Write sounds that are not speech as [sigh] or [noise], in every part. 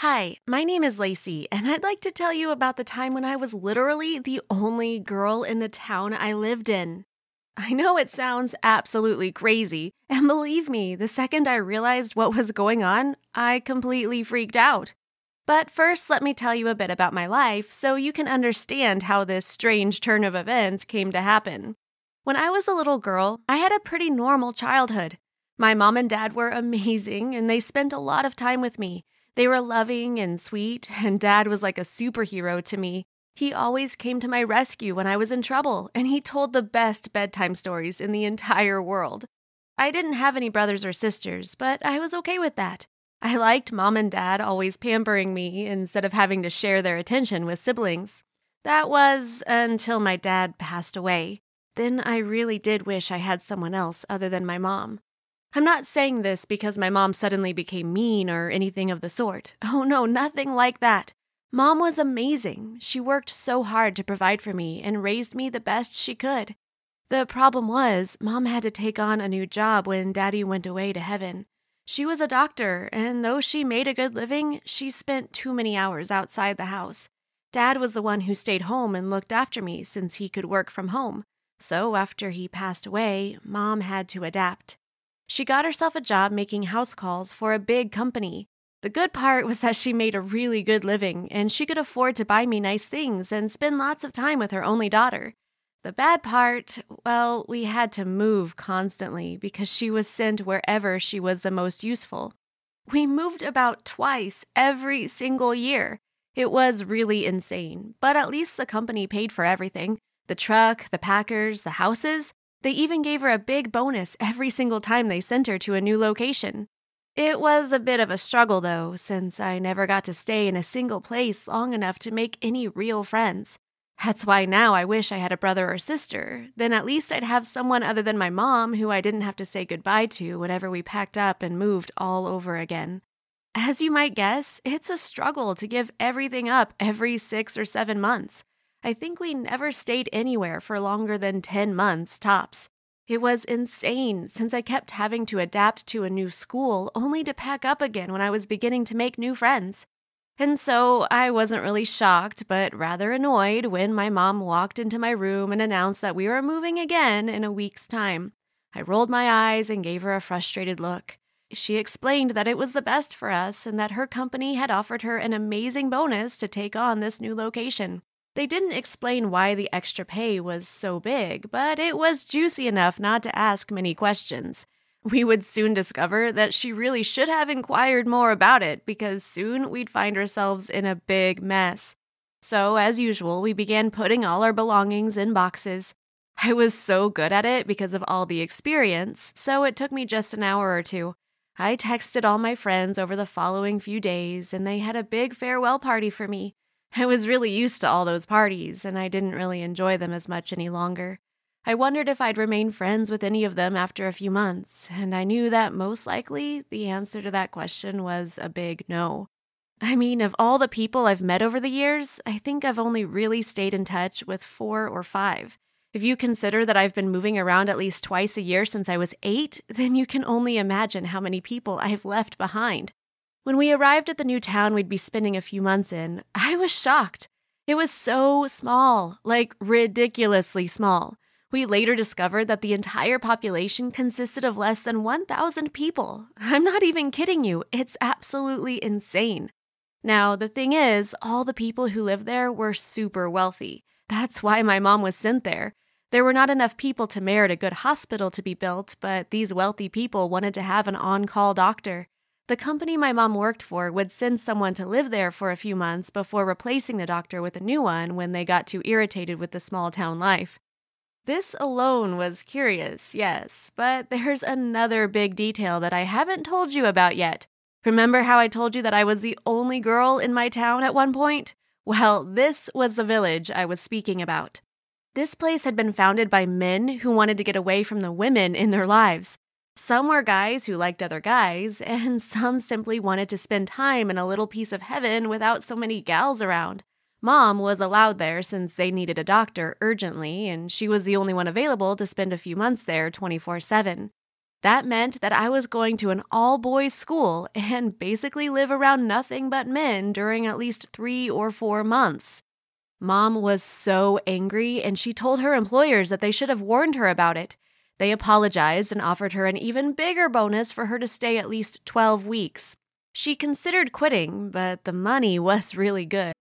Hi, my name is Lacey, and I'd like to tell you about the time when I was literally the only girl in the town I lived in. I know it sounds absolutely crazy, and believe me, the second I realized what was going on, I completely freaked out. But first, let me tell you a bit about my life so you can understand how this strange turn of events came to happen. When I was a little girl, I had a pretty normal childhood. My mom and dad were amazing, and they spent a lot of time with me. They were loving and sweet, [laughs] and dad was like a superhero to me. He always came to my rescue when I was in trouble, and he told the best bedtime stories in the entire world. I didn't have any brothers or sisters, but I was okay with that. I liked mom and dad always pampering me instead of having to share their attention with siblings. That was until my dad passed away. Then I really did wish I had someone else other than my mom. I'm not saying this because my mom suddenly became mean or anything of the sort. [laughs] Oh no, nothing like that. Mom was amazing. She worked so hard to provide for me and raised me the best she could. The problem was, Mom had to take on a new job when Daddy went away to heaven. She was a doctor, and though she made a good living, she spent too many hours outside the house. Dad was the one who stayed home and looked after me since he could work from home. So after he passed away, Mom had to adapt. She got herself a job making house calls for a big company. The good part [laughs] was that she made a really good living and she could afford to buy me nice things and spend lots of time with her only daughter. The bad part, well, we had to move constantly because she was sent wherever she was the most useful. We moved about twice every single year. It was really insane, but at least the company paid for everything the truck, the packers, the houses. They even gave her a big bonus every single time they sent her to a new location. It was a bit of a struggle, though, since I never got to stay in a single place long enough to make any real friends. That's why now I wish I had a brother or sister. Then at least I'd have someone other than my mom who I didn't have to say goodbye to whenever we packed up and moved all over again. As you might guess, it's a struggle to give everything up every six or seven months. I think we never stayed anywhere for longer than 10 months tops. It was insane since I kept having to adapt to a new school only to pack up again when I was beginning to make new friends. And so I wasn't really shocked, but rather annoyed when my mom walked into my room and announced that we were moving again in a week's time. I rolled my eyes and gave her a frustrated look. She explained that it was the best for us and that her company had offered her an amazing bonus to take on this new location. They didn't explain why the extra pay was so big, but it was juicy enough not to ask many questions. We would soon discover that she really should have inquired more about it because soon we'd find ourselves in a big mess. So, as usual, we began putting all our belongings in boxes. I was so good at it because of all the experience, so it took me just an hour or two. I texted all my friends over the following few days, and they had a big farewell party for me. I was really used to all those parties, and I didn't really enjoy them as much any longer. I wondered if I'd remain friends with any of them after a few months, and I knew that most likely the answer to that question was a big no. I mean, of all the people I've met over the years, I think I've only really stayed in touch with four or five. If you consider that I've been moving around at least twice a year since I was eight, then you can only imagine how many people I have left behind. When we arrived at the new town we'd be spending a few months in, I was shocked. It was so small, like ridiculously small. We later discovered that the entire population consisted of less than 1,000 people. I'm not even kidding you, it's absolutely insane. Now, the thing is, all the people who lived there were super wealthy. That's why my mom was sent there. There were not enough people to merit a good hospital to be built, but these wealthy people wanted to have an on call doctor. The company my mom worked for would send someone to live there for a few months before replacing the doctor with a new one when they got too irritated with the small town life. This alone was curious, yes, but [laughs] there's another big detail that I haven't told you about yet. Remember how I told you that I was the only girl in my town at one point? Well, this was the village I was speaking about. This place had been founded by men who wanted to get away from the women in their lives. Some were guys who liked other guys, [laughs] and some simply wanted to spend time in a little piece of heaven without so many gals around. Mom was allowed there since they needed a doctor urgently, and she was the only one available to spend a few months there 24 7. That meant that I was going to an all boys school and basically live around nothing but men during at least three or four months. Mom was so angry, and she told her employers that they should have warned her about it. They apologized and offered her an even bigger bonus for her to stay at least 12 weeks. She considered quitting, but the money [laughs] was really good.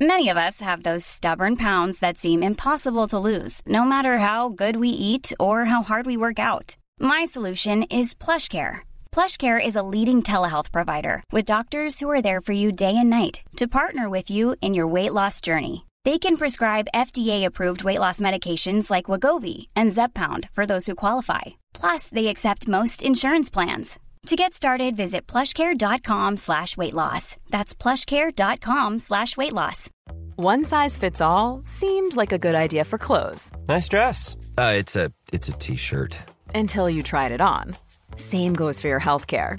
Many of us have those stubborn pounds that seem impossible to lose, no matter how good we eat or how hard we work out. My solution is PlushCare. PlushCare is a leading telehealth provider with doctors who are there for you day and night to partner with you in your weight loss journey. They can prescribe FDA-approved weight loss medications like Wegovy and Zepbound for those who qualify. Plus, they accept most insurance plans. To get started, visit plushcare.com slash weight loss. That's plushcare.com slash weight loss. One size fits all seemed like a good idea for clothes. Nice dress. Uh, it's a it's a t-shirt. Until you tried it on. Same goes for your health care.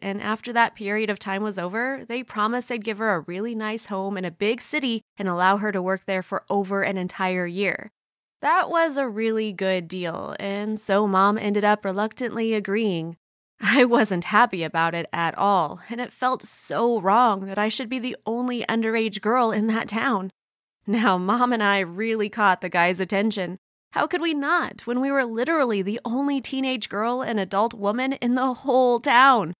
And after that period of time was over, they promised they'd give her a really nice home in a big city and allow her to work there for over an entire year. That was a really good deal, and so mom ended up reluctantly agreeing. [laughs] I wasn't happy about it at all, and it felt so wrong that I should be the only underage girl in that town. Now, mom and I really caught the guy's attention. How could we not when we were literally the only teenage girl and adult woman in the whole town?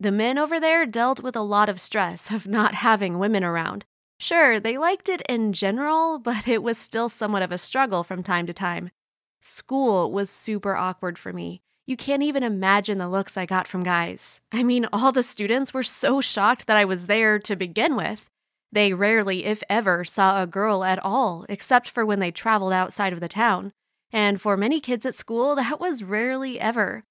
The men over there dealt with a lot of stress of not having women around. Sure, they liked it in general, but it was still somewhat of a struggle from time to time. School was super awkward for me. You can't even imagine the looks I got from guys. I mean, all the students were so shocked that I was there to begin with. They rarely, if ever, saw a girl at all, except for when they traveled outside of the town. And for many kids at school, that was rarely ever.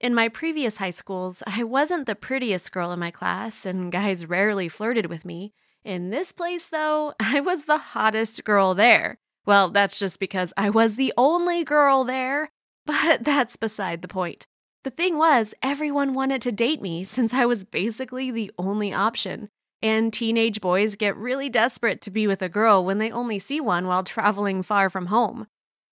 In my previous high schools, I wasn't the prettiest girl in my class, and guys rarely flirted with me. In this place, though, [laughs] I was the hottest girl there. Well, that's just because I was the only girl there, [laughs] but that's beside the point. The thing was, everyone wanted to date me [laughs] since I was basically the only option. And teenage boys get really desperate to be with a girl when they only see one while traveling far from home.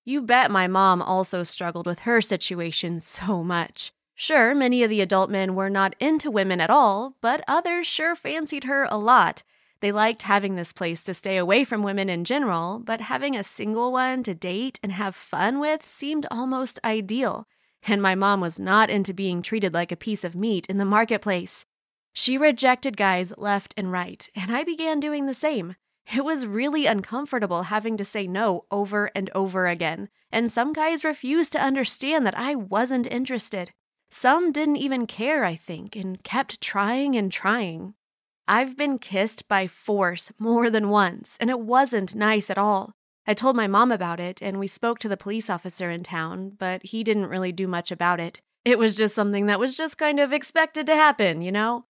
You bet my mom also struggled with her situation so much. Sure, many of the adult men were not into women at all, but others sure fancied her a lot. They liked having this place to stay away from women in general, but having a single one to date and have fun with seemed almost ideal. And my mom was not into being treated like a piece of meat in the marketplace. She rejected guys left and right, and I began doing the same. [laughs] It was really uncomfortable having to say no over and over again, and some guys refused to understand that I wasn't interested. Some didn't even care, I think, and kept trying and trying. I've been kissed by force more than once, and it wasn't nice at all. I told my mom about it, and we spoke to the police officer in town, but he didn't really do much about it. It was just something that was just kind of expected to happen, you know?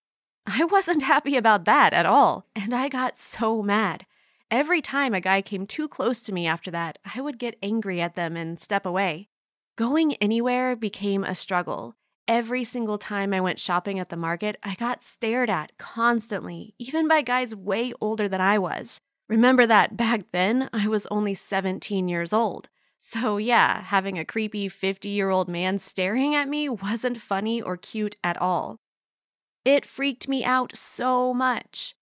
I wasn't happy about that at all, and I got so mad. Every time a guy came too close to me after that, I would get angry at them and step away. Going anywhere became a struggle. Every single time I went shopping at the market, I got stared at constantly, even by guys way older than I was. Remember that back then, I was only 17 years old. So, yeah, having a creepy 50 year old man staring at me wasn't funny or cute at all. It freaked me out so much.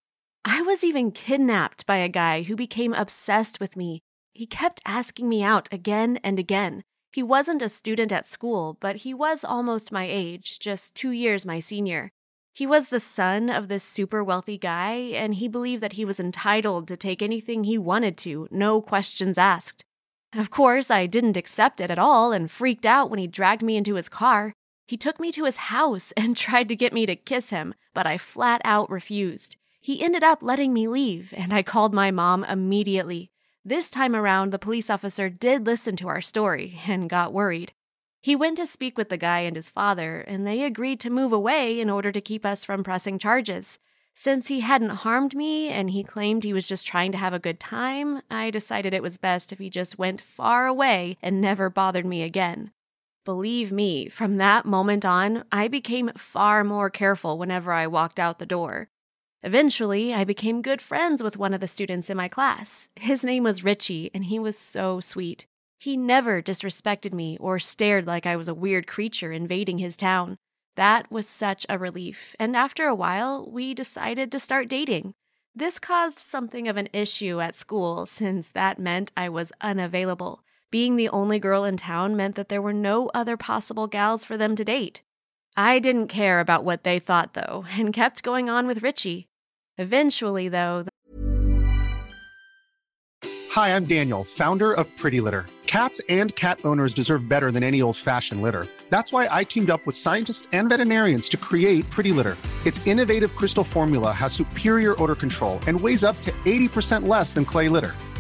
I was even kidnapped by a guy who became obsessed with me. He kept asking me out again and again. He wasn't a student at school, but he was almost my age, just two years my senior. He was the son of this super wealthy guy, and he believed that he was entitled to take anything he wanted to, no questions asked. Of course, I didn't accept it at all and freaked out when he dragged me into his car. He took me to his house [laughs] and tried to get me to kiss him, but I flat out refused. He ended up letting me leave, and I called my mom immediately. This time around, the police officer did listen to our story and got worried. He went to speak with the guy and his father, and they agreed to move away in order to keep us from pressing charges. Since he hadn't harmed me and he claimed he was just trying to have a good time, I decided it was best if he just went far away and never bothered me again. Believe me, from that moment on, I became far more careful whenever I walked out the door. Eventually, I became good friends with one of the students in my class. His name was Richie, and he was so sweet. He never disrespected me or stared like I was a weird creature invading his town. That was such a relief, and after a while, we decided to start dating. This caused something of an issue at school since that meant I was unavailable. Being the only girl in town meant that there were no other possible gals for them to date. I didn't care about what they thought, though, [laughs] and kept going on with Richie. Eventually, though, Hi, I'm Daniel, founder of Pretty Litter. Cats and cat owners deserve better than any old fashioned litter. That's why I teamed up with scientists and veterinarians to create Pretty Litter. Its innovative crystal formula has superior odor control and weighs up to 80% less than clay litter.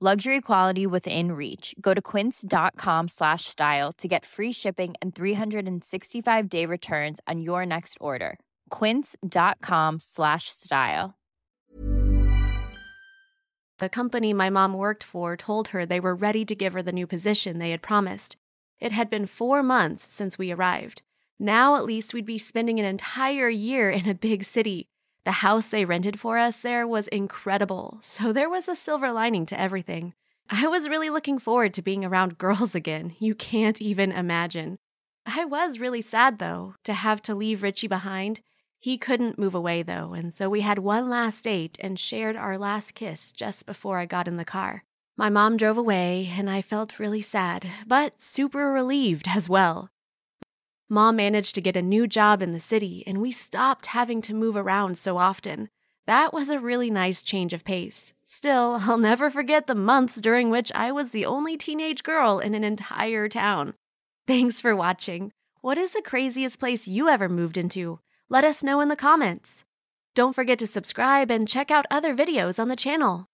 Luxury quality within reach. Go to quince.com slash style to get free shipping and 365 day returns on your next order. Quince.com slash style. the company my mom worked for told her they were ready to give her the new position they had promised. It had been four months since we arrived. Now at least we'd be spending an entire year in a big city. The house they rented for us there was incredible, [laughs] so there was a silver lining to everything. I was really looking forward to being around [laughs] girls again. You can't even imagine. I was really sad, though, to have to leave Richie behind. He couldn't move away, though, and so we had one last date and shared our last kiss just before I got in the car. My mom drove away, and I felt really sad, but super relieved [laughs] as well. Mom managed to get a new job in the city, and we stopped having to move around so often. That was a really nice change of pace. Still, [laughs] I'll never forget the months during which I was the only teenage girl in an entire town. Thanks for watching. What is the craziest place you ever moved into? Let us know in the comments. Don't forget to subscribe and check out other videos on the channel.